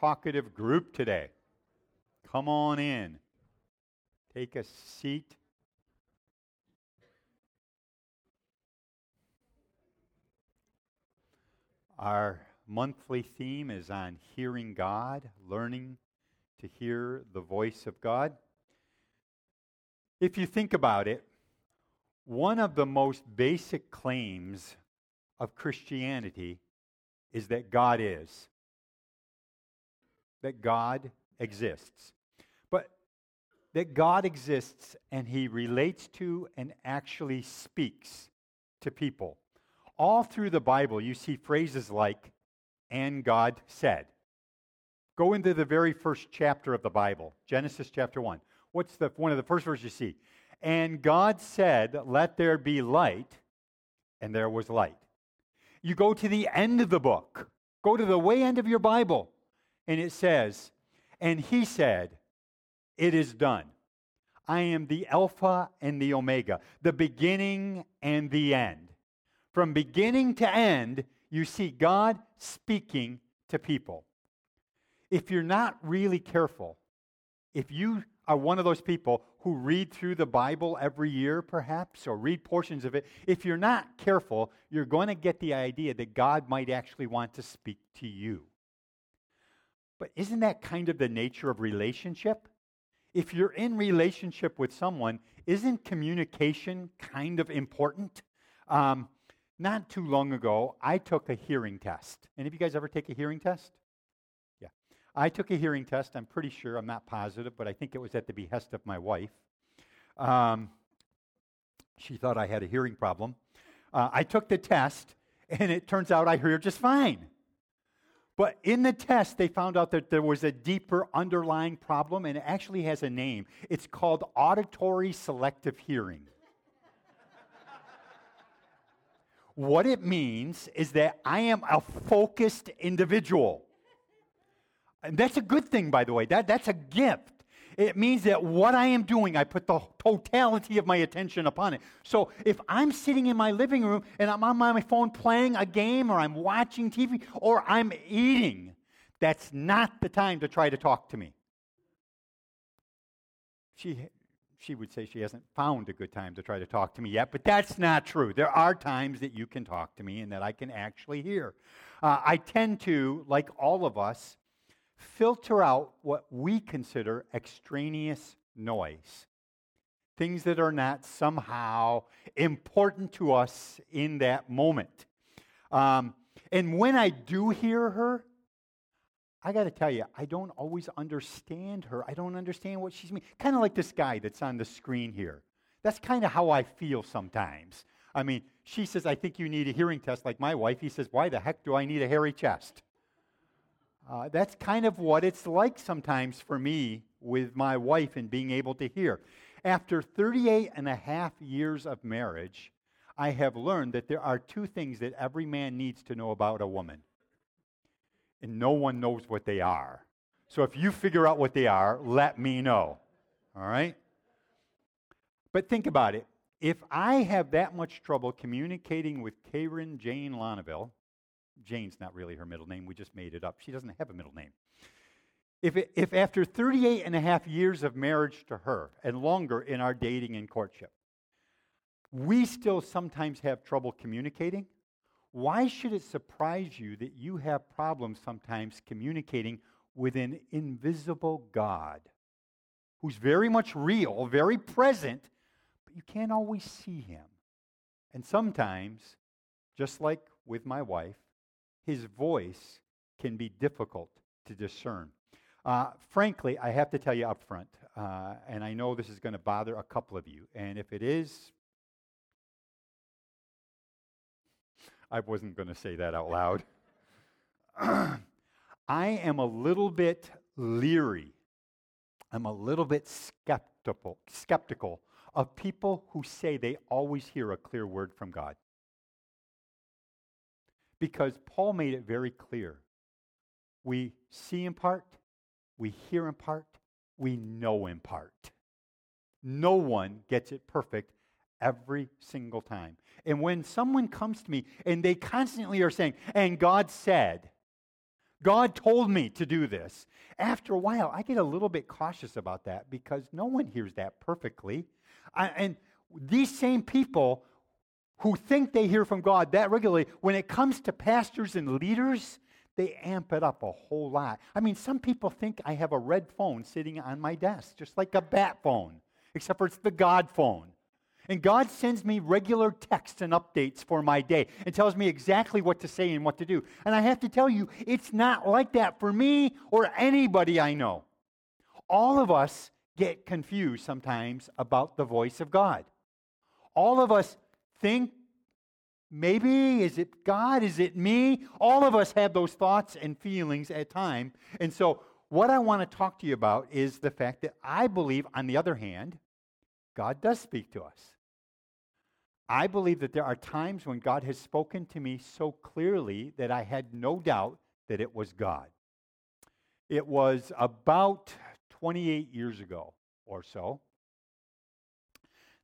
talkative group today. Come on in. Take a seat. Our monthly theme is on hearing God, learning to hear the voice of God. If you think about it, one of the most basic claims of Christianity is that God is, that God exists. But that God exists and he relates to and actually speaks to people. All through the Bible, you see phrases like, and God said. Go into the very first chapter of the Bible, Genesis chapter 1. What's the, one of the first verses you see? And God said, Let there be light, and there was light. You go to the end of the book, go to the way end of your Bible, and it says, And he said, It is done. I am the Alpha and the Omega, the beginning and the end. From beginning to end, you see God speaking to people. If you're not really careful, if you are one of those people who read through the Bible every year, perhaps, or read portions of it, if you're not careful, you're going to get the idea that God might actually want to speak to you. But isn't that kind of the nature of relationship? If you're in relationship with someone, isn't communication kind of important? Um, not too long ago, I took a hearing test. Any of you guys ever take a hearing test? Yeah. I took a hearing test. I'm pretty sure, I'm not positive, but I think it was at the behest of my wife. Um, she thought I had a hearing problem. Uh, I took the test, and it turns out I hear just fine. But in the test, they found out that there was a deeper underlying problem, and it actually has a name. It's called auditory selective hearing. What it means is that I am a focused individual. And that's a good thing, by the way. That, that's a gift. It means that what I am doing, I put the totality of my attention upon it. So if I'm sitting in my living room and I'm on my phone playing a game or I'm watching TV or I'm eating, that's not the time to try to talk to me. She she would say she hasn't found a good time to try to talk to me yet, but that's not true. There are times that you can talk to me and that I can actually hear. Uh, I tend to, like all of us, filter out what we consider extraneous noise. Things that are not somehow important to us in that moment. Um, and when I do hear her, I got to tell you, I don't always understand her. I don't understand what she's mean. Kind of like this guy that's on the screen here. That's kind of how I feel sometimes. I mean, she says, I think you need a hearing test like my wife. He says, Why the heck do I need a hairy chest? Uh, that's kind of what it's like sometimes for me with my wife and being able to hear. After 38 and a half years of marriage, I have learned that there are two things that every man needs to know about a woman and no one knows what they are. So if you figure out what they are, let me know. All right? But think about it. If I have that much trouble communicating with Karen Jane Lonneville, Jane's not really her middle name, we just made it up. She doesn't have a middle name. If, it, if after 38 and a half years of marriage to her and longer in our dating and courtship, we still sometimes have trouble communicating, why should it surprise you that you have problems sometimes communicating with an invisible God who's very much real, very present, but you can't always see him? And sometimes, just like with my wife, his voice can be difficult to discern. Uh, frankly, I have to tell you up front, uh, and I know this is going to bother a couple of you, and if it is, I wasn't going to say that out loud. I am a little bit leery. I'm a little bit skeptical, skeptical of people who say they always hear a clear word from God. Because Paul made it very clear. We see in part, we hear in part, we know in part. No one gets it perfect every single time. And when someone comes to me and they constantly are saying, and God said, God told me to do this. After a while, I get a little bit cautious about that because no one hears that perfectly. I, and these same people who think they hear from God that regularly, when it comes to pastors and leaders, they amp it up a whole lot. I mean, some people think I have a red phone sitting on my desk, just like a bat phone, except for it's the God phone. And God sends me regular texts and updates for my day and tells me exactly what to say and what to do. And I have to tell you, it's not like that for me or anybody I know. All of us get confused sometimes about the voice of God. All of us think Maybe, is it God? Is it me? All of us have those thoughts and feelings at time. And so, what I want to talk to you about is the fact that I believe, on the other hand, God does speak to us. I believe that there are times when God has spoken to me so clearly that I had no doubt that it was God. It was about 28 years ago or so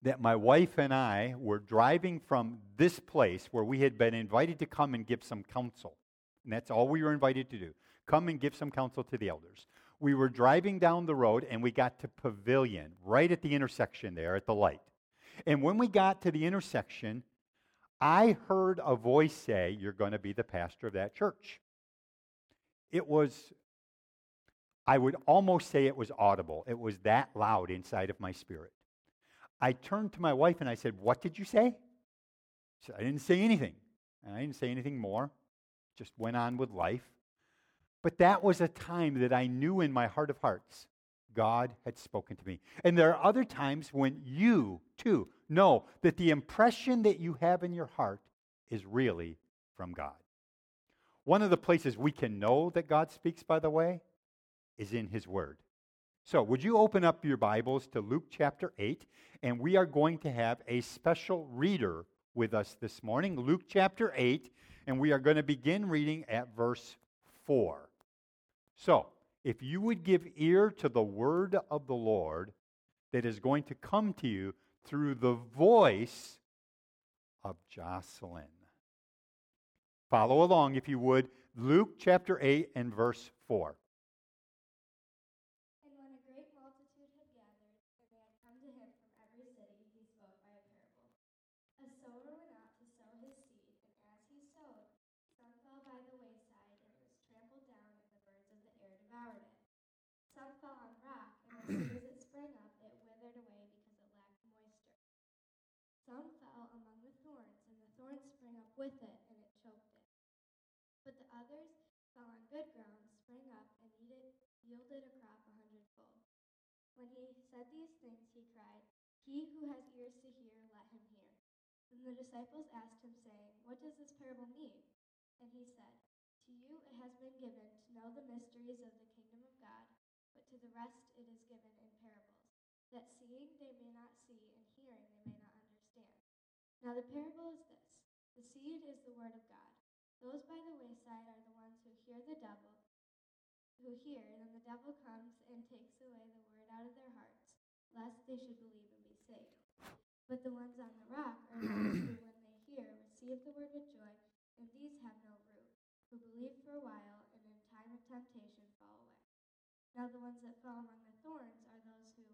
that my wife and I were driving from this place where we had been invited to come and give some counsel. And that's all we were invited to do come and give some counsel to the elders. We were driving down the road and we got to Pavilion, right at the intersection there at the light. And when we got to the intersection, I heard a voice say, You're going to be the pastor of that church. It was, I would almost say it was audible. It was that loud inside of my spirit. I turned to my wife and I said, What did you say? She said, I didn't say anything. And I didn't say anything more, just went on with life. But that was a time that I knew in my heart of hearts God had spoken to me. And there are other times when you, too, know that the impression that you have in your heart is really from God. One of the places we can know that God speaks, by the way, is in His Word. So, would you open up your Bibles to Luke chapter 8? And we are going to have a special reader with us this morning, Luke chapter 8, and we are going to begin reading at verse 4. So, if you would give ear to the word of the Lord that is going to come to you through the voice of Jocelyn. Follow along, if you would, Luke chapter 8 and verse 4. with it, and it choked it. But the others fell on good ground, sprang up, and yielded a crop a hundredfold. When he said these things, he cried, He who has ears to hear, let him hear. Then the disciples asked him, saying, What does this parable mean? And he said, To you it has been given to know the mysteries of the kingdom of God, but to the rest it is given in parables, that seeing they may not see, and hearing they may not understand. Now the parable is this. The seed is the word of God. Those by the wayside are the ones hear the devil, who hear, then the devil comes and takes away the word out of their hearts, lest they should believe and be saved. But the ones on the rock are those who, when they hear, receive the word with joy, and these have no root, who believe for a while, and in time of temptation fall away. Now the ones that fall among the thorns are those who,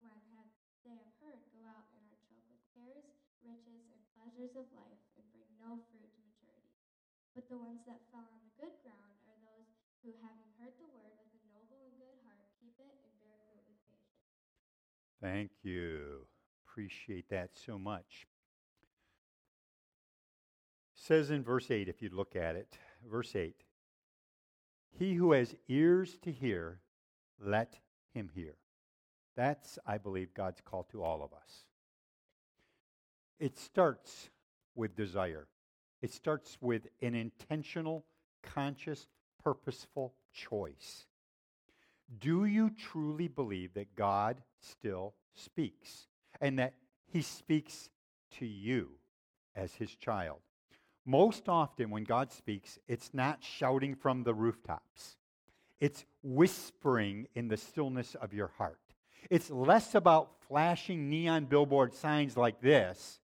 when have, they have heard, go out and are choked with cares, riches, and pleasures of life and bring no fruit to maturity. But the ones that fell on the good ground are those who, having heard the word with a noble and good heart, keep it and bear fruit with patience. Thank you. Appreciate that so much. says in verse 8, if you look at it, verse 8 He who has ears to hear, let him hear. That's, I believe, God's call to all of us. It starts with desire. It starts with an intentional, conscious, purposeful choice. Do you truly believe that God still speaks and that He speaks to you as His child? Most often, when God speaks, it's not shouting from the rooftops, it's whispering in the stillness of your heart. It's less about flashing neon billboard signs like this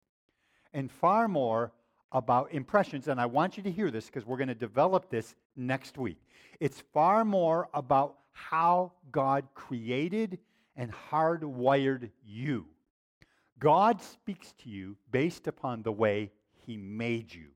and far more about impressions. And I want you to hear this because we're going to develop this next week. It's far more about how God created and hardwired you. God speaks to you based upon the way He made you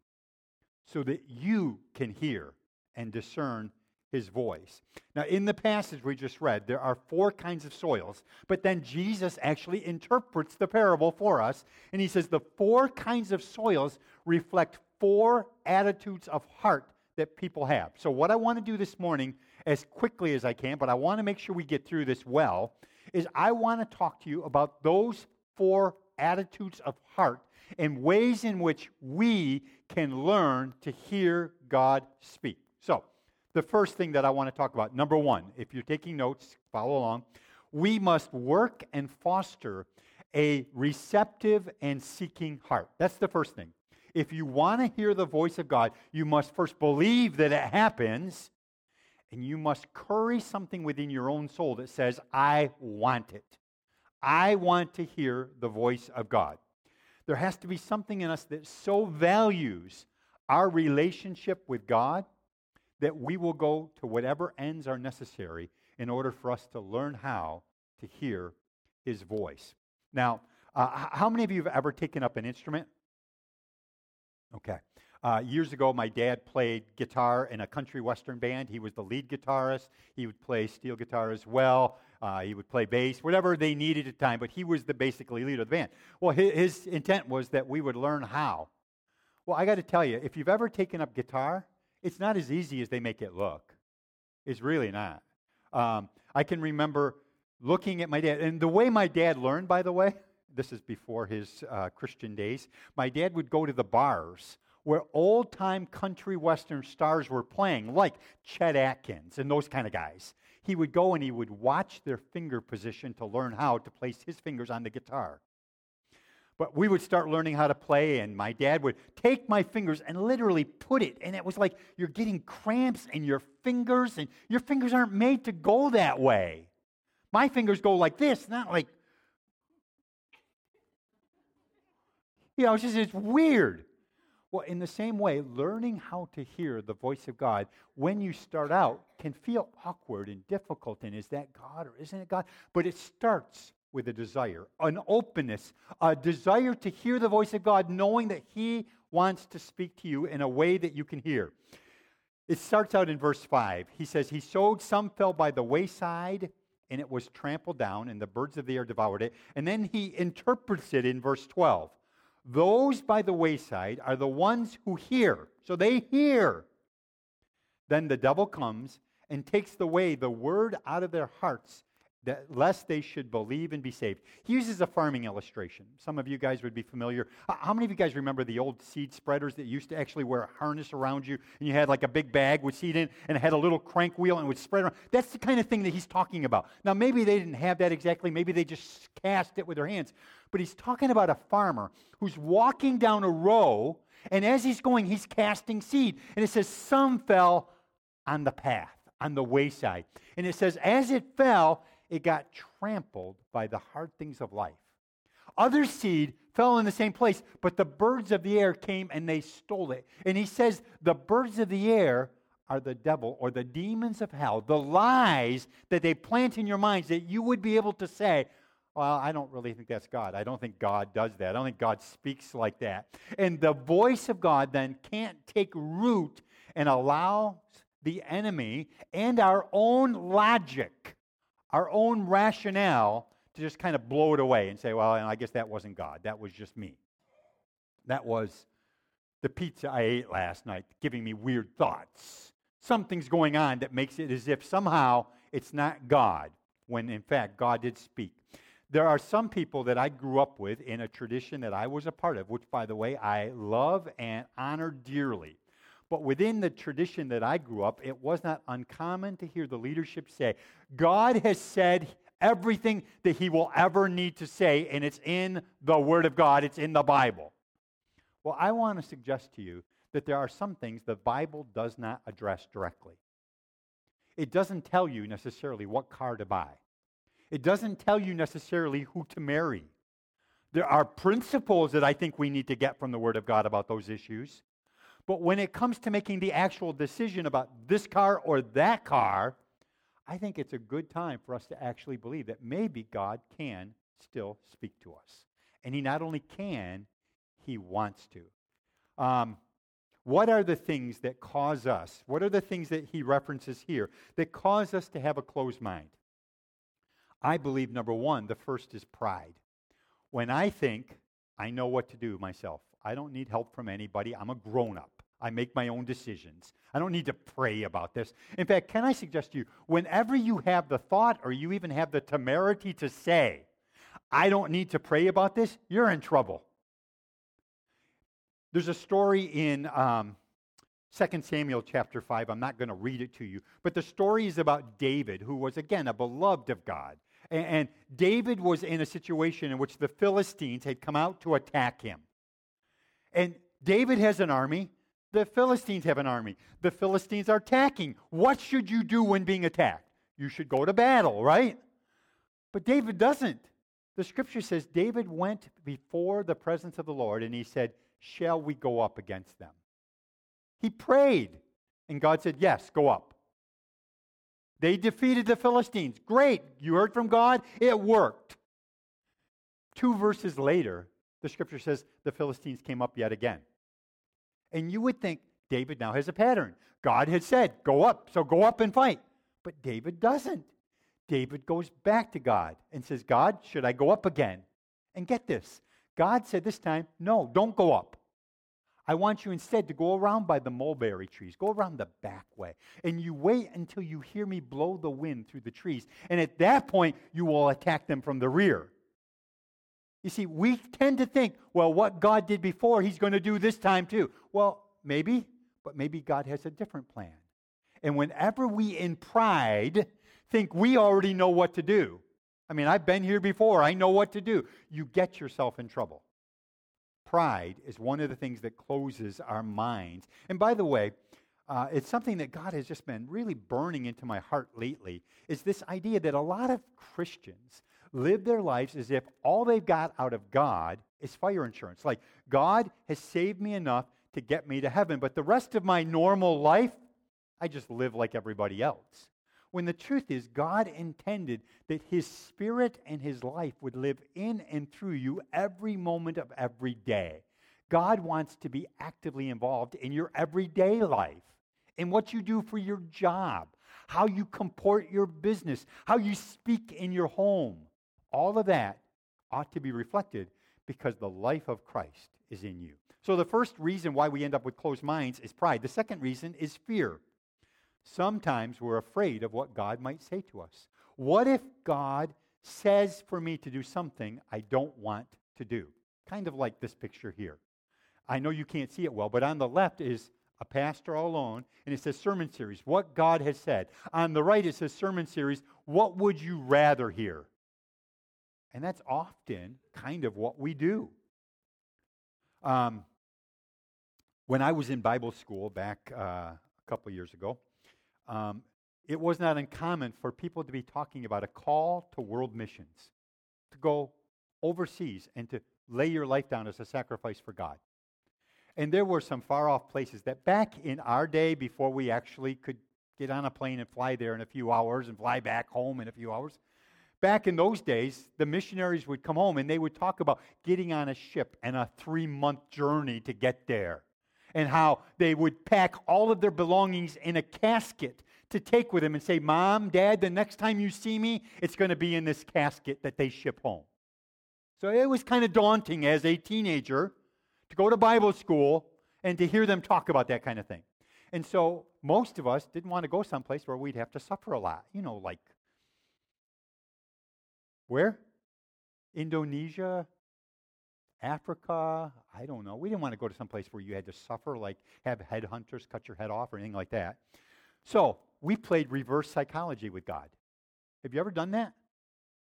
so that you can hear and discern his voice. Now, in the passage we just read, there are four kinds of soils, but then Jesus actually interprets the parable for us, and he says the four kinds of soils reflect four attitudes of heart that people have. So, what I want to do this morning, as quickly as I can, but I want to make sure we get through this well, is I want to talk to you about those four attitudes of heart and ways in which we can learn to hear God speak. So, the first thing that I want to talk about, number one, if you're taking notes, follow along. We must work and foster a receptive and seeking heart. That's the first thing. If you want to hear the voice of God, you must first believe that it happens, and you must curry something within your own soul that says, I want it. I want to hear the voice of God. There has to be something in us that so values our relationship with God that we will go to whatever ends are necessary in order for us to learn how to hear his voice. Now, uh, how many of you have ever taken up an instrument? Okay. Uh, years ago, my dad played guitar in a country western band. He was the lead guitarist. He would play steel guitar as well. Uh, he would play bass, whatever they needed at the time, but he was the basically leader of the band. Well, his, his intent was that we would learn how. Well, I got to tell you, if you've ever taken up guitar, it's not as easy as they make it look. It's really not. Um, I can remember looking at my dad, and the way my dad learned, by the way, this is before his uh, Christian days, my dad would go to the bars where old time country western stars were playing, like Chet Atkins and those kind of guys. He would go and he would watch their finger position to learn how to place his fingers on the guitar. But we would start learning how to play, and my dad would take my fingers and literally put it, and it was like you're getting cramps in your fingers, and your fingers aren't made to go that way. My fingers go like this, not like. You know, it's just it's weird. Well, in the same way, learning how to hear the voice of God when you start out can feel awkward and difficult. And is that God or isn't it God? But it starts with a desire, an openness, a desire to hear the voice of God, knowing that He wants to speak to you in a way that you can hear. It starts out in verse 5. He says, He sowed, some fell by the wayside, and it was trampled down, and the birds of the air devoured it. And then he interprets it in verse 12. Those by the wayside are the ones who hear. So they hear. Then the devil comes and takes away the word out of their hearts that lest they should believe and be saved. He uses a farming illustration. Some of you guys would be familiar. How many of you guys remember the old seed spreaders that used to actually wear a harness around you and you had like a big bag with seed in and it had a little crank wheel and would spread around? That's the kind of thing that he's talking about. Now, maybe they didn't have that exactly. Maybe they just cast it with their hands. But he's talking about a farmer who's walking down a row and as he's going, he's casting seed. And it says, Some fell on the path, on the wayside. And it says, As it fell, it got trampled by the hard things of life. Other seed fell in the same place, but the birds of the air came and they stole it. And he says, The birds of the air are the devil or the demons of hell, the lies that they plant in your minds that you would be able to say, well, I don't really think that's God. I don't think God does that. I don't think God speaks like that. And the voice of God then can't take root and allow the enemy and our own logic our own rationale to just kind of blow it away and say, well, I guess that wasn't God. That was just me. That was the pizza I ate last night giving me weird thoughts. Something's going on that makes it as if somehow it's not God, when in fact God did speak. There are some people that I grew up with in a tradition that I was a part of, which, by the way, I love and honor dearly. But within the tradition that I grew up, it was not uncommon to hear the leadership say, God has said everything that he will ever need to say, and it's in the Word of God, it's in the Bible. Well, I want to suggest to you that there are some things the Bible does not address directly. It doesn't tell you necessarily what car to buy, it doesn't tell you necessarily who to marry. There are principles that I think we need to get from the Word of God about those issues. But when it comes to making the actual decision about this car or that car, I think it's a good time for us to actually believe that maybe God can still speak to us. And He not only can, He wants to. Um, what are the things that cause us, what are the things that He references here that cause us to have a closed mind? I believe, number one, the first is pride. When I think I know what to do myself, I don't need help from anybody, I'm a grown up. I make my own decisions. I don't need to pray about this. In fact, can I suggest to you, whenever you have the thought or you even have the temerity to say, I don't need to pray about this, you're in trouble. There's a story in um, 2 Samuel chapter 5. I'm not going to read it to you, but the story is about David, who was, again, a beloved of God. And, and David was in a situation in which the Philistines had come out to attack him. And David has an army, the Philistines have an army. The Philistines are attacking. What should you do when being attacked? You should go to battle, right? But David doesn't. The scripture says David went before the presence of the Lord and he said, Shall we go up against them? He prayed, and God said, Yes, go up. They defeated the Philistines. Great. You heard from God? It worked. Two verses later, the scripture says the Philistines came up yet again. And you would think David now has a pattern. God had said, Go up, so go up and fight. But David doesn't. David goes back to God and says, God, should I go up again? And get this God said this time, No, don't go up. I want you instead to go around by the mulberry trees. Go around the back way. And you wait until you hear me blow the wind through the trees. And at that point, you will attack them from the rear. You see, we tend to think, well, what God did before, he's going to do this time too. Well, maybe, but maybe God has a different plan. And whenever we in pride think we already know what to do, I mean, I've been here before, I know what to do, you get yourself in trouble. Pride is one of the things that closes our minds. And by the way, uh, it's something that God has just been really burning into my heart lately is this idea that a lot of Christians live their lives as if all they've got out of God is fire insurance. Like, God has saved me enough to get me to heaven, but the rest of my normal life, I just live like everybody else. When the truth is, God intended that His Spirit and His life would live in and through you every moment of every day. God wants to be actively involved in your everyday life, in what you do for your job, how you comport your business, how you speak in your home, all of that ought to be reflected because the life of Christ is in you. So, the first reason why we end up with closed minds is pride. The second reason is fear. Sometimes we're afraid of what God might say to us. What if God says for me to do something I don't want to do? Kind of like this picture here. I know you can't see it well, but on the left is a pastor all alone, and it says sermon series, what God has said. On the right, it says sermon series, what would you rather hear? And that's often kind of what we do. Um, when I was in Bible school back uh, a couple years ago, um, it was not uncommon for people to be talking about a call to world missions, to go overseas and to lay your life down as a sacrifice for God. And there were some far off places that back in our day, before we actually could get on a plane and fly there in a few hours and fly back home in a few hours, back in those days, the missionaries would come home and they would talk about getting on a ship and a three month journey to get there. And how they would pack all of their belongings in a casket to take with them and say, Mom, Dad, the next time you see me, it's going to be in this casket that they ship home. So it was kind of daunting as a teenager to go to Bible school and to hear them talk about that kind of thing. And so most of us didn't want to go someplace where we'd have to suffer a lot, you know, like where? Indonesia, Africa, I don't know. We didn't want to go to some place where you had to suffer, like have headhunters cut your head off or anything like that. So we played reverse psychology with God. Have you ever done that?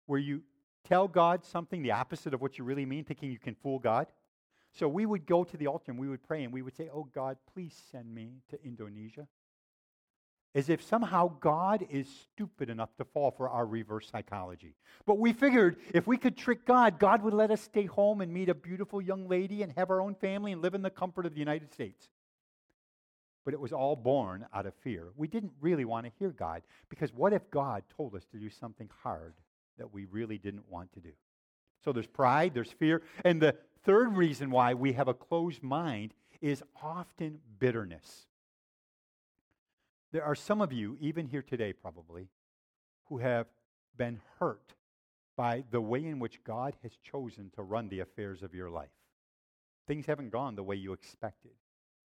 Where you tell God something the opposite of what you really mean, thinking you can fool God? So we would go to the altar and we would pray and we would say, Oh God, please send me to Indonesia as if somehow God is stupid enough to fall for our reverse psychology. But we figured if we could trick God, God would let us stay home and meet a beautiful young lady and have our own family and live in the comfort of the United States. but it was all born out of fear. We didn't really want to hear God because what if God told us to do something hard that we really didn't want to do? So there's pride, there's fear. And the third reason why we have a closed mind is often bitterness. There are some of you, even here today probably, who have been hurt by the way in which God has chosen to run the affairs of your life. Things haven't gone the way you expected.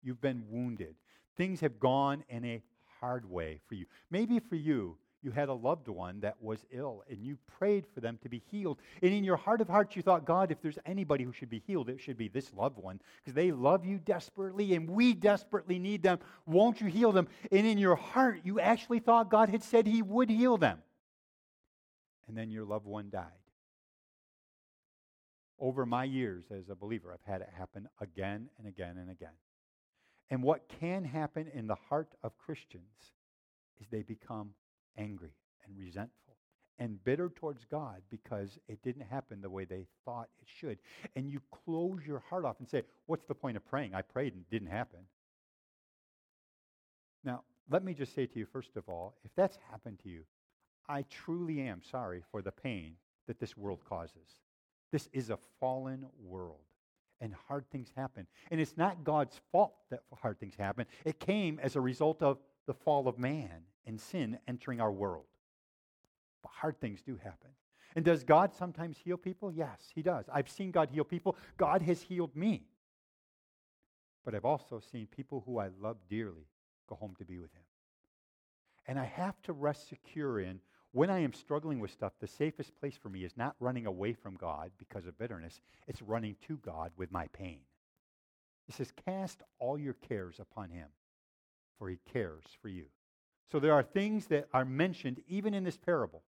You've been wounded. Things have gone in a hard way for you. Maybe for you, you had a loved one that was ill and you prayed for them to be healed. And in your heart of hearts, you thought, God, if there's anybody who should be healed, it should be this loved one because they love you desperately and we desperately need them. Won't you heal them? And in your heart, you actually thought God had said he would heal them. And then your loved one died. Over my years as a believer, I've had it happen again and again and again. And what can happen in the heart of Christians is they become angry and resentful and bitter towards God because it didn't happen the way they thought it should. And you close your heart off and say, What's the point of praying? I prayed and it didn't happen. Now, let me just say to you, first of all, if that's happened to you, I truly am sorry for the pain that this world causes. This is a fallen world and hard things happen. And it's not God's fault that hard things happen, it came as a result of the fall of man and sin entering our world. But hard things do happen. And does God sometimes heal people? Yes, He does. I've seen God heal people. God has healed me. But I've also seen people who I love dearly go home to be with Him. And I have to rest secure in when I am struggling with stuff, the safest place for me is not running away from God because of bitterness, it's running to God with my pain. It says, Cast all your cares upon him, for he cares for you. So there are things that are mentioned even in this parable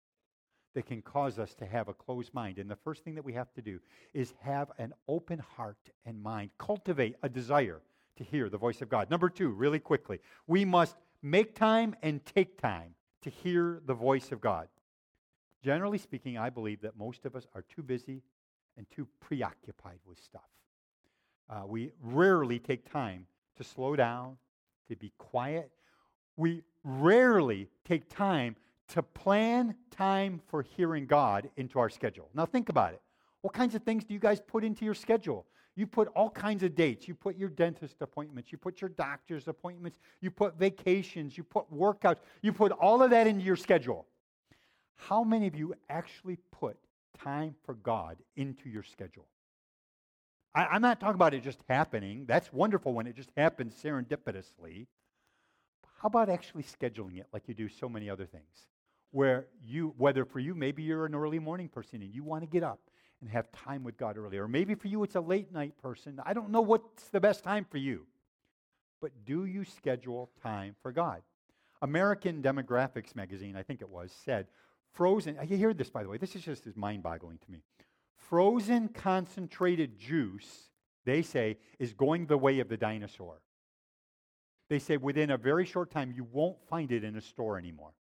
that can cause us to have a closed mind. And the first thing that we have to do is have an open heart and mind, cultivate a desire to hear the voice of God. Number two, really quickly, we must make time and take time to hear the voice of God. Generally speaking, I believe that most of us are too busy and too preoccupied with stuff. Uh, we rarely take time to slow down, to be quiet. We rarely take time to plan time for hearing God into our schedule. Now, think about it. What kinds of things do you guys put into your schedule? You put all kinds of dates. You put your dentist appointments. You put your doctor's appointments. You put vacations. You put workouts. You put all of that into your schedule. How many of you actually put time for God into your schedule? I, am not talking about it just happening. That's wonderful when it just happens serendipitously. How about actually scheduling it like you do so many other things? Where you, whether for you, maybe you're an early morning person and you want to get up and have time with God earlier. Or maybe for you it's a late night person. I don't know what's the best time for you. But do you schedule time for God? American Demographics magazine, I think it was, said frozen, you hear this by the way, this is just mind boggling to me. Frozen concentrated juice, they say, is going the way of the dinosaur. They say within a very short time, you won't find it in a store anymore.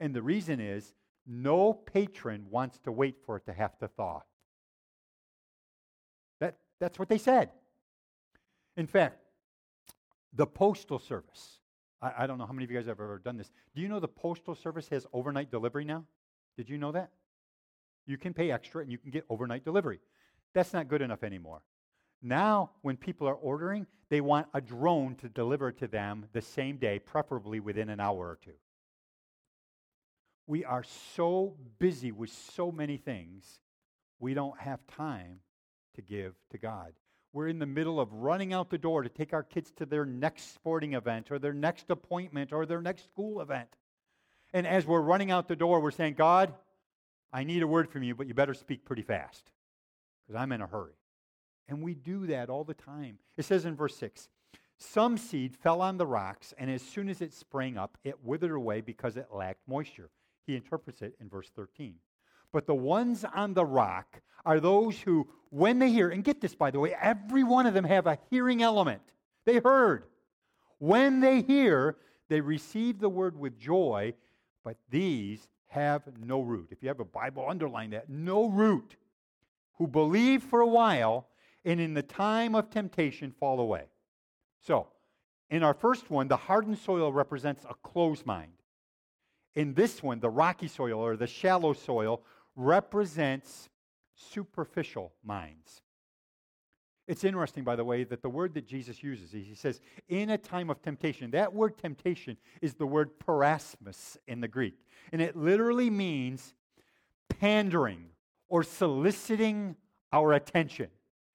And the reason is no patron wants to wait for it to have to thaw. That, that's what they said. In fact, the Postal Service, I, I don't know how many of you guys have ever done this. Do you know the Postal Service has overnight delivery now? Did you know that? You can pay extra and you can get overnight delivery. That's not good enough anymore. Now, when people are ordering, they want a drone to deliver to them the same day, preferably within an hour or two we are so busy with so many things, we don't have time to give to God. We're in the middle of running out the door to take our kids to their next sporting event or their next appointment or their next school event. And as we're running out the door, we're saying, God, I need a word from you, but you better speak pretty fast because I'm in a hurry. And we do that all the time. It says in verse 6 Some seed fell on the rocks, and as soon as it sprang up, it withered away because it lacked moisture. He interprets it in verse 13. But the ones on the rock are those who, when they hear, and get this by the way, every one of them have a hearing element. They heard. When they hear, they receive the word with joy, but these have no root. If you have a Bible, underline that no root. Who believe for a while and in the time of temptation fall away. So, In our first one, the hardened soil represents a closed mind. In this one, the rocky soil or the shallow soil represents superficial minds. It's interesting, by the way, that the word that Jesus uses, he says, in a time of temptation. That word temptation is the word peirasmos in the Greek. And it literally means pandering or soliciting our attention.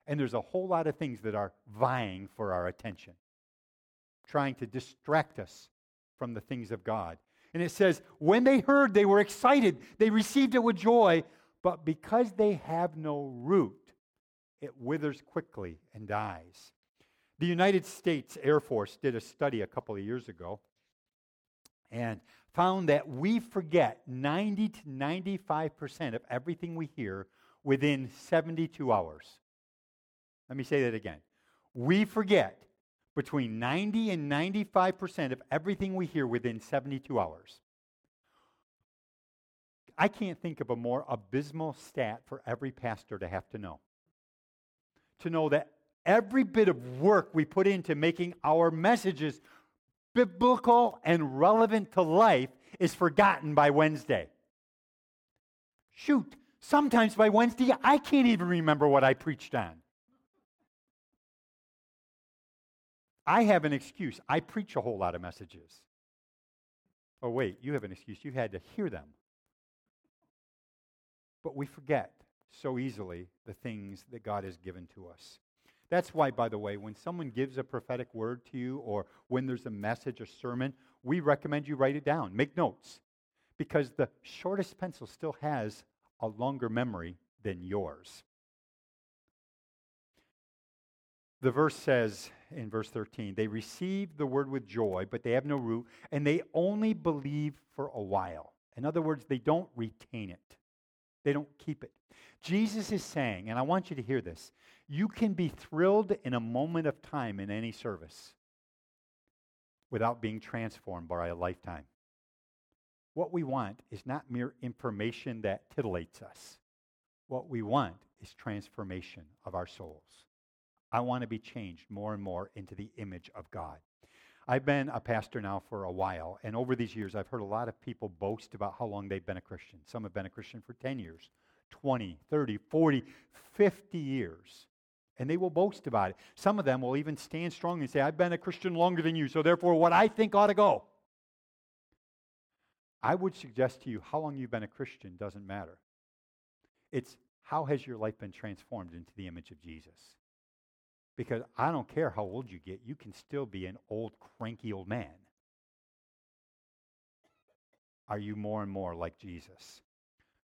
And there's a whole lot of things that are vying for our attention, trying to distract us from the things of God. And it says, when they heard, they were excited. They received it with joy. But because they have no root, it withers quickly and dies. The United States Air Force did a study a couple of years ago and found that we forget 90 to 95% of everything we hear within 72 hours. Let me say that again. We forget between 90 and 95% of everything we hear within 72 hours. I can't think of a more abysmal stat for every pastor to have to know to know that every bit of work we put into making our messages biblical and relevant to life is forgotten by Wednesday. Shoot, sometimes by Wednesday, I can't even remember what I preached on. I have an excuse. I preach a whole lot of messages. Oh, wait, you have an excuse. You had to hear them. But we forget so easily the things that God has given to us. That's why, by the way, when someone gives a prophetic word to you or when there's a message, a sermon, we recommend you write it down, make notes, because the shortest pencil still has a longer memory than yours. The verse says in verse 13, they receive the word with joy, but they have no root, and they only believe for a while. In other words, they don't retain it, they don't keep it. Jesus is saying, and I want you to hear this you can be thrilled in a moment of time in any service without being transformed by a lifetime. What we want is not mere information that titillates us. What we want is transformation of our souls. I want to be changed more and more into the image of God. I've been a pastor now for a while, and over these years, I've heard a lot of people boast about how long they've been a Christian. Some have been a Christian for 10 years, 20, 30, 40, 50 years. And they will boast about it. Some of them will even stand strong and say, I've been a Christian longer than you, so therefore what I think ought to go. I would suggest to you how long you've been a Christian doesn't matter. It's how has your life been transformed into the image of Jesus? Because I don't care how old you get, you can still be an old, cranky old man. Are you more and more like Jesus?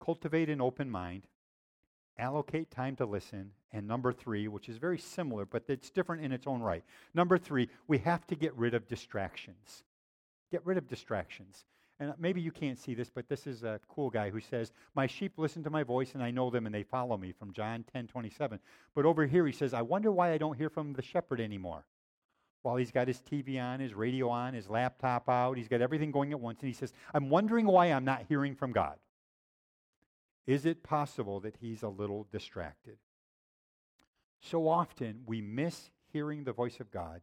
Cultivate an open mind, allocate time to listen, and number three, which is very similar, but it's different in its own right. Number three, we have to get rid of distractions. Get rid of distractions. And maybe you can't see this, but this is a cool guy who says, My sheep listen to my voice, and I know them, and they follow me, from John 10 27. But over here, he says, I wonder why I don't hear from the shepherd anymore. While he's got his TV on, his radio on, his laptop out, he's got everything going at once, and he says, I'm wondering why I'm not hearing from God. Is it possible that he's a little distracted? So often we miss hearing the voice of God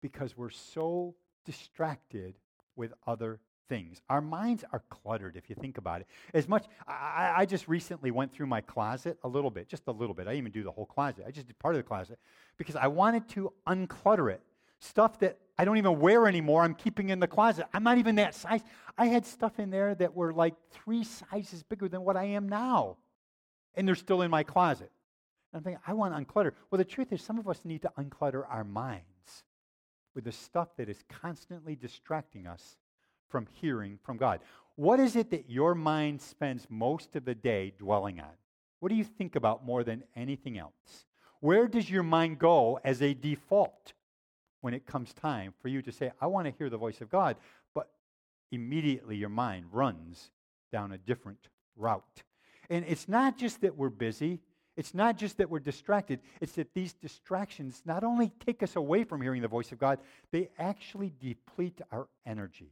because we're so distracted with other things. Our minds are cluttered, if you think about it. As much, I, I, just recently went through my closet a little bit, just a little bit. I didn't even do the whole closet. I just did part of the closet because I wanted to unclutter it. Stuff that I don't even wear anymore, I'm keeping in the closet. I'm not even that size. I had stuff in there that were like three sizes bigger than what I am now. And they're still in my closet. And I'm thinking, I want to unclutter. Well, the truth is, some of us need to unclutter our minds with the stuff that is constantly distracting us from hearing from God. What is it that your mind spends most of the day dwelling on? What do you think about more than anything else? Where does your mind go as a default when it comes time for you to say, I want to hear the voice of God? But immediately your mind runs down a different route. And it's not just that we're busy, it's not just that we're distracted, it's that these distractions not only take us away from hearing the voice of God, they actually deplete our energy.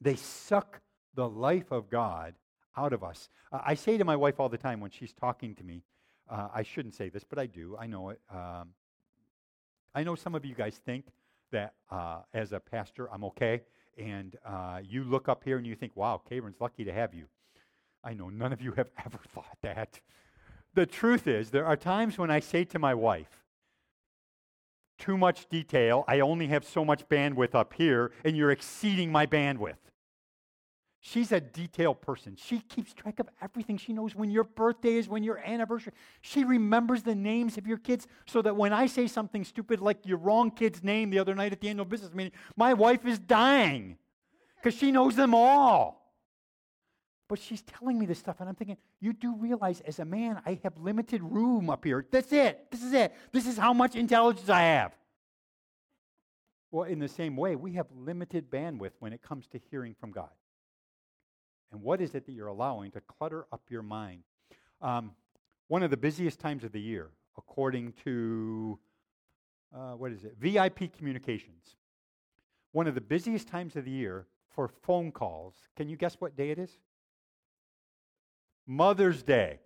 They suck the life of God out of us. Uh, I say to my wife all the time when she's talking to me, uh, I shouldn't say this, but I do. I know it. Um, I know some of you guys think that uh, as a pastor, I'm okay. And uh, you look up here and you think, wow, Karen's lucky to have you. I know none of you have ever thought that. The truth is, there are times when I say to my wife, too much detail, I only have so much bandwidth up here, and you're exceeding my bandwidth. She's a detailed person. She keeps track of everything. She knows when your birthday is, when your anniversary. She remembers the names of your kids so that when I say something stupid like your wrong kid's name the other night at the annual business meeting, my wife is dying because she knows them all. But she's telling me this stuff, and I'm thinking, you do realize as a man, I have limited room up here. That's it. This is it. This is how much intelligence I have. Well, in the same way, we have limited bandwidth when it comes to hearing from God. And what is it that you're allowing to clutter up your mind? Um, one of the busiest times of the year, according to, uh, what is it? VIP Communications. One of the busiest times of the year for phone calls. Can you guess what day it is? Mother's Day.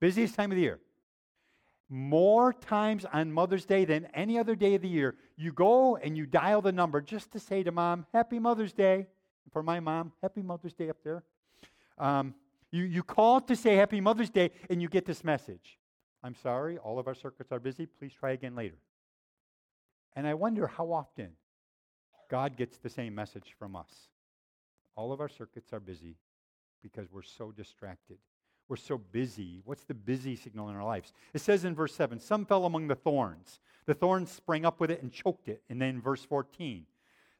Busiest time of the year. More times on Mother's Day than any other day of the year, you go and you dial the number just to say to mom, Happy Mother's Day for my mom, Happy Mother's Day up there. Um, you, you call to say Happy Mother's Day, and you get this message I'm sorry, all of our circuits are busy. Please try again later. And I wonder how often God gets the same message from us. All of our circuits are busy because we're so distracted. We're so busy. What's the busy signal in our lives? It says in verse 7 some fell among the thorns. The thorns sprang up with it and choked it. And then verse 14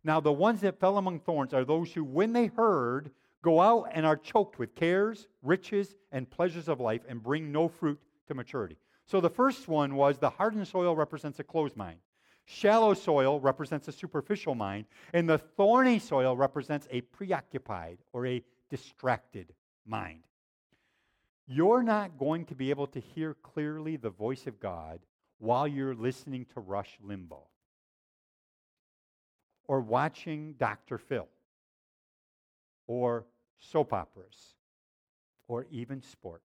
now, the ones that fell among thorns are those who, when they heard, go out and are choked with cares, riches, and pleasures of life and bring no fruit to maturity. So the first one was the hardened soil represents a closed mind. Shallow soil represents a superficial mind, and the thorny soil represents a preoccupied or a distracted mind. You're not going to be able to hear clearly the voice of God while you're listening to Rush Limbaugh or watching Dr. Phil or soap operas or even sports.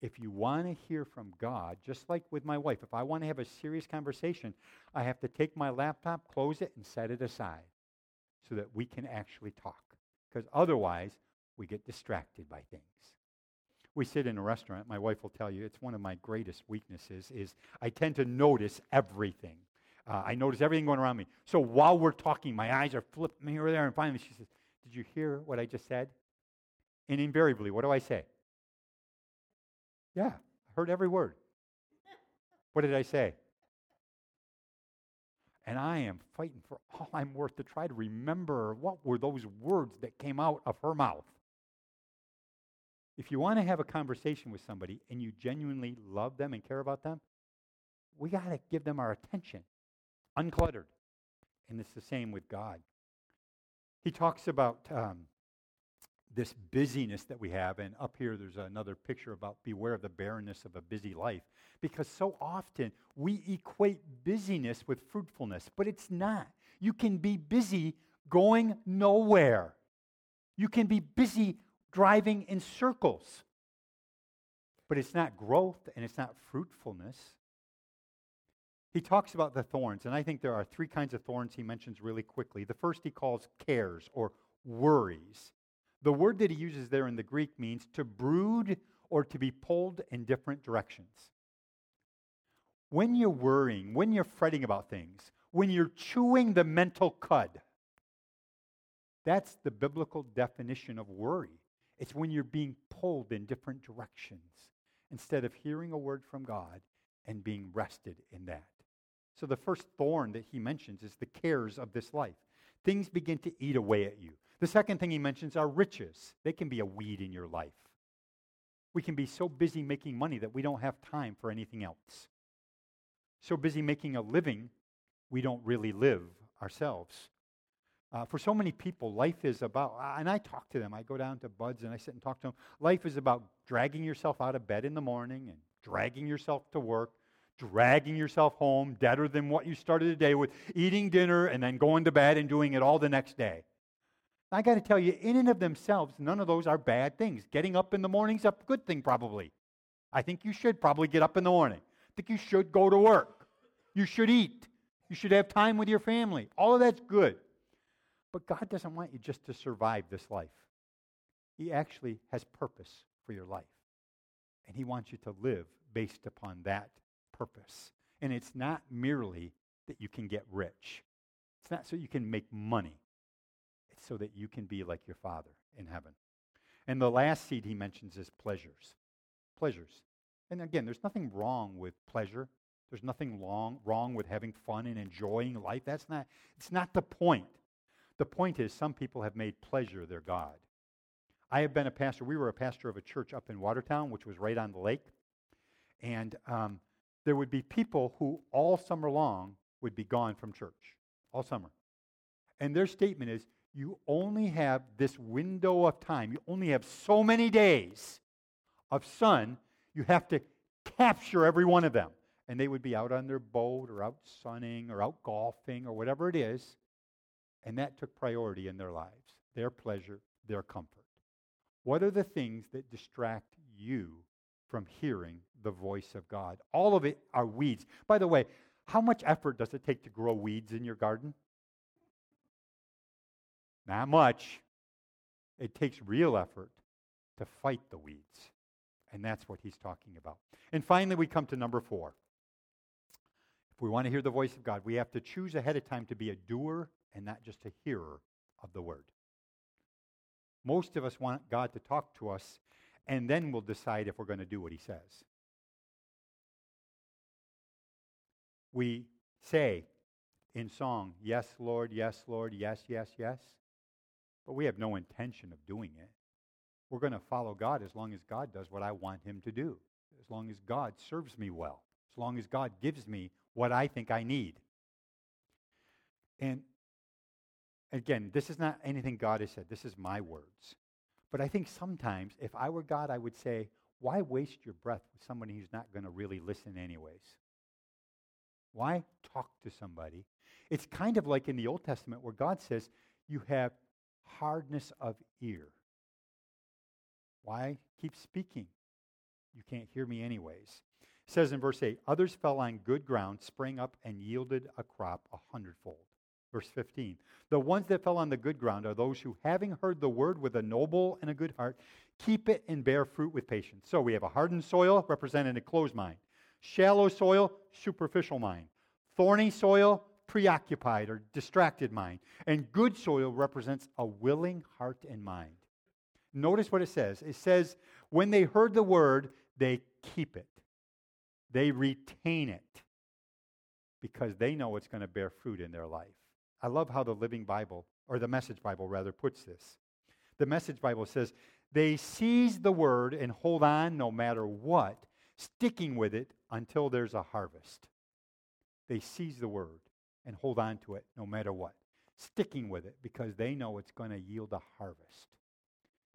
If you want to hear from God, just like with my wife, if I want to have a serious conversation, I have to take my laptop, close it, and set it aside so that we can actually talk. Because otherwise, we get distracted by things. We sit in a restaurant, my wife will tell you, it's one of my greatest weaknesses is I tend to notice everything. Uh, I notice everything going around me. So while we're talking, my eyes are flipping here or there, and finally she says, Did you hear what I just said? And invariably, what do I say? Yeah, I heard every word. What did I say? And I am fighting for all I'm worth to try to remember what were those words that came out of her mouth. If you want to have a conversation with somebody and you genuinely love them and care about them, we got to give them our attention uncluttered. And it's the same with God. He talks about um, this busyness that we have, and up here there's another picture about beware of the barrenness of a busy life. Because so often we equate busyness with fruitfulness, but it's not. You can be busy going nowhere, you can be busy driving in circles. But it's not growth and it's not fruitfulness. He talks about the thorns, and I think there are three kinds of thorns he mentions really quickly. The first he calls cares or worries. The word that he uses there in the Greek means to brood or to be pulled in different directions. When you're worrying, when you're fretting about things, when you're chewing the mental cud, that's the biblical definition of worry. It's when you're being pulled in different directions instead of hearing a word from God and being rested in that. So the first thorn that he mentions is the cares of this life. Things begin to eat away at you. The second thing he mentions are riches. They can be a weed in your life. We can be so busy making money that we don't have time for anything else. So busy making a living, we don't really live ourselves. Uh, for so many people, life is about, and I talk to them. I go down to Buds and I sit and talk to them. Life is about dragging yourself out of bed in the morning and dragging yourself to work dragging yourself home, deader than what you started the day with, eating dinner and then going to bed and doing it all the next day. I got to tell you, in and of themselves, none of those are bad things. Getting up in the morning's a good thing, probably. I think you should probably get up in the morning. I think you should go to work. You should eat. You should have time with your family. All of that's good. But God doesn't want you just to survive this life. He actually has purpose for your life. And He wants you to live based upon that purpose. And it's not merely that you can get rich, it's not so you can make money, it's so that you can be like your Father in heaven. And the last seed he mentions is pleasures. Pleasures. And again, there's nothing wrong with pleasure. There's nothing wrong, wrong with having fun and enjoying life. That's not, it's not the point. The point is, some people have made pleasure their God. I have been a pastor. We were a pastor of a church up in Watertown, which was right on the lake. And um, there would be people who all summer long would be gone from church, all summer. And their statement is you only have this window of time, you only have so many days of sun, you have to capture every one of them. And they would be out on their boat or out sunning or out golfing or whatever it is. And that took priority in their lives, their pleasure, their comfort. What are the things that distract you from hearing the voice of God. All of it are weeds. By the way, how much effort does it take to grow weeds in your garden? Not much. It takes real effort to fight the weeds. And that's what he's talking about. And finally, we come to number four. If we want to hear the voice of God, we have to choose ahead of time to be a doer and not just a hearer of the word. Most of us want God to talk to us and then we'll decide if we're going to do what he says. We say in song, Yes, Lord, yes, Lord, yes, yes, yes, but we have no intention of doing it. We're going to follow God as long as God does what I want him to do, as long as God serves me well, as long as God gives me what I think I need. And again, this is not anything God has said, this is my words. But I think sometimes, if I were God, I would say, why waste your breath with somebody who's not going to really listen, anyways? Why talk to somebody? It's kind of like in the Old Testament where God says, you have hardness of ear. Why keep speaking? You can't hear me, anyways. It says in verse 8, others fell on good ground, sprang up, and yielded a crop a hundredfold. Verse 15. The ones that fell on the good ground are those who, having heard the word with a noble and a good heart, keep it and bear fruit with patience. So we have a hardened soil, representing a closed mind. Shallow soil, superficial mind. Thorny soil, preoccupied or distracted mind. And good soil represents a willing heart and mind. Notice what it says. It says, when they heard the word, they keep it, they retain it because they know it's going to bear fruit in their life. I love how the Living Bible, or the Message Bible rather, puts this. The Message Bible says, they seize the word and hold on no matter what, sticking with it until there's a harvest. They seize the word and hold on to it no matter what, sticking with it because they know it's going to yield a harvest.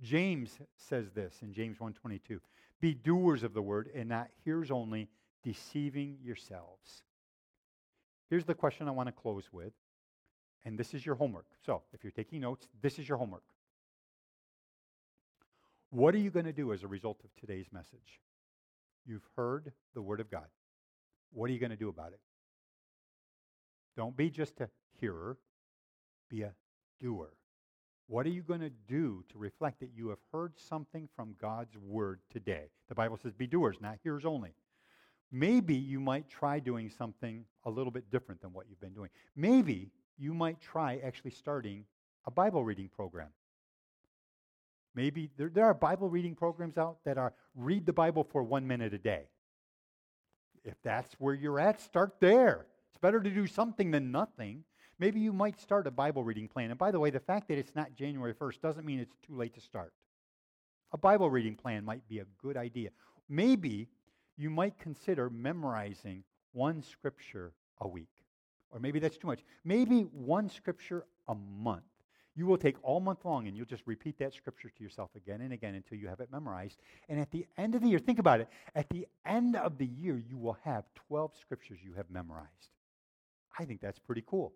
James says this in James 1:22, "Be doers of the word and not hearers only, deceiving yourselves." Here's the question I want to close with. And this is your homework. So, if you're taking notes, this is your homework. What are you going to do as a result of today's message? You've heard the Word of God. What are you going to do about it? Don't be just a hearer, be a doer. What are you going to do to reflect that you have heard something from God's Word today? The Bible says, be doers, not hearers only. Maybe you might try doing something a little bit different than what you've been doing. Maybe you might try actually starting a Bible reading program. Maybe there, there are Bible reading programs out that are read the Bible for one minute a day. If that's where you're at, start there. It's better to do something than nothing. Maybe you might start a Bible reading plan. And by the way, the fact that it's not January 1st doesn't mean it's too late to start. A Bible reading plan might be a good idea. Maybe you might consider memorizing one scripture a week. Or maybe that's too much. Maybe one scripture a month. You will take all month long and you'll just repeat that scripture to yourself again and again until you have it memorized. And at the end of the year, think about it. At the end of the year, you will have 12 scriptures you have memorized. I think that's pretty cool.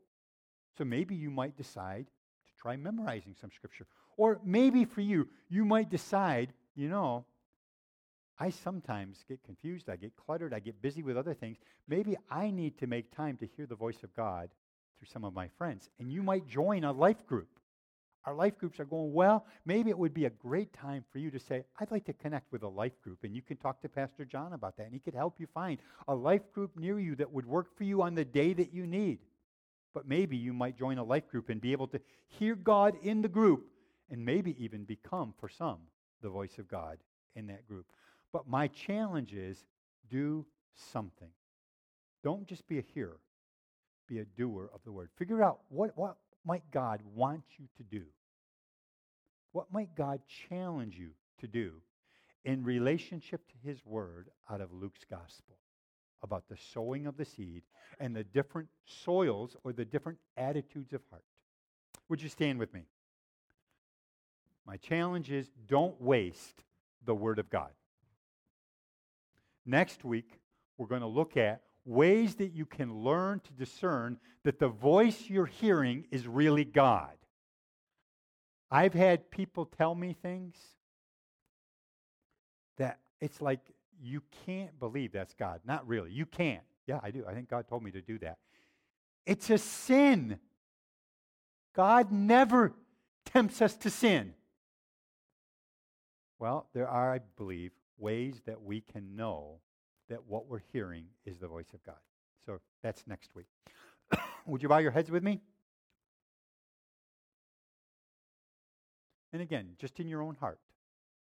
So maybe you might decide to try memorizing some scripture. Or maybe for you, you might decide, you know, I sometimes get confused, I get cluttered, I get busy with other things. Maybe I need to make time to hear the voice of God through some of my friends. And you might join a life group. Our life groups are going well. Maybe it would be a great time for you to say, I'd like to connect with a life group. And you can talk to Pastor John about that. And he could help you find a life group near you that would work for you on the day that you need. But maybe you might join a life group and be able to hear God in the group and maybe even become, for some, the voice of God in that group. But my challenge is do something. Don't just be a hearer, be a doer of the word. Figure out what, what might God want you to do? What might God challenge you to do in relationship to his word out of Luke's gospel about the sowing of the seed and the different soils or the different attitudes of heart? Would you stand with me? My challenge is don't waste the word of God. Next week, we're going to look at ways that you can learn to discern that the voice you're hearing is really God. I've had people tell me things that it's like you can't believe that's God. Not really. You can't. Yeah, I do. I think God told me to do that. It's a sin. God never tempts us to sin. Well, there are, I believe, ways that we can know that what we're hearing is the voice of God. So that's next week. Would you bow your heads with me? And again, just in your own heart,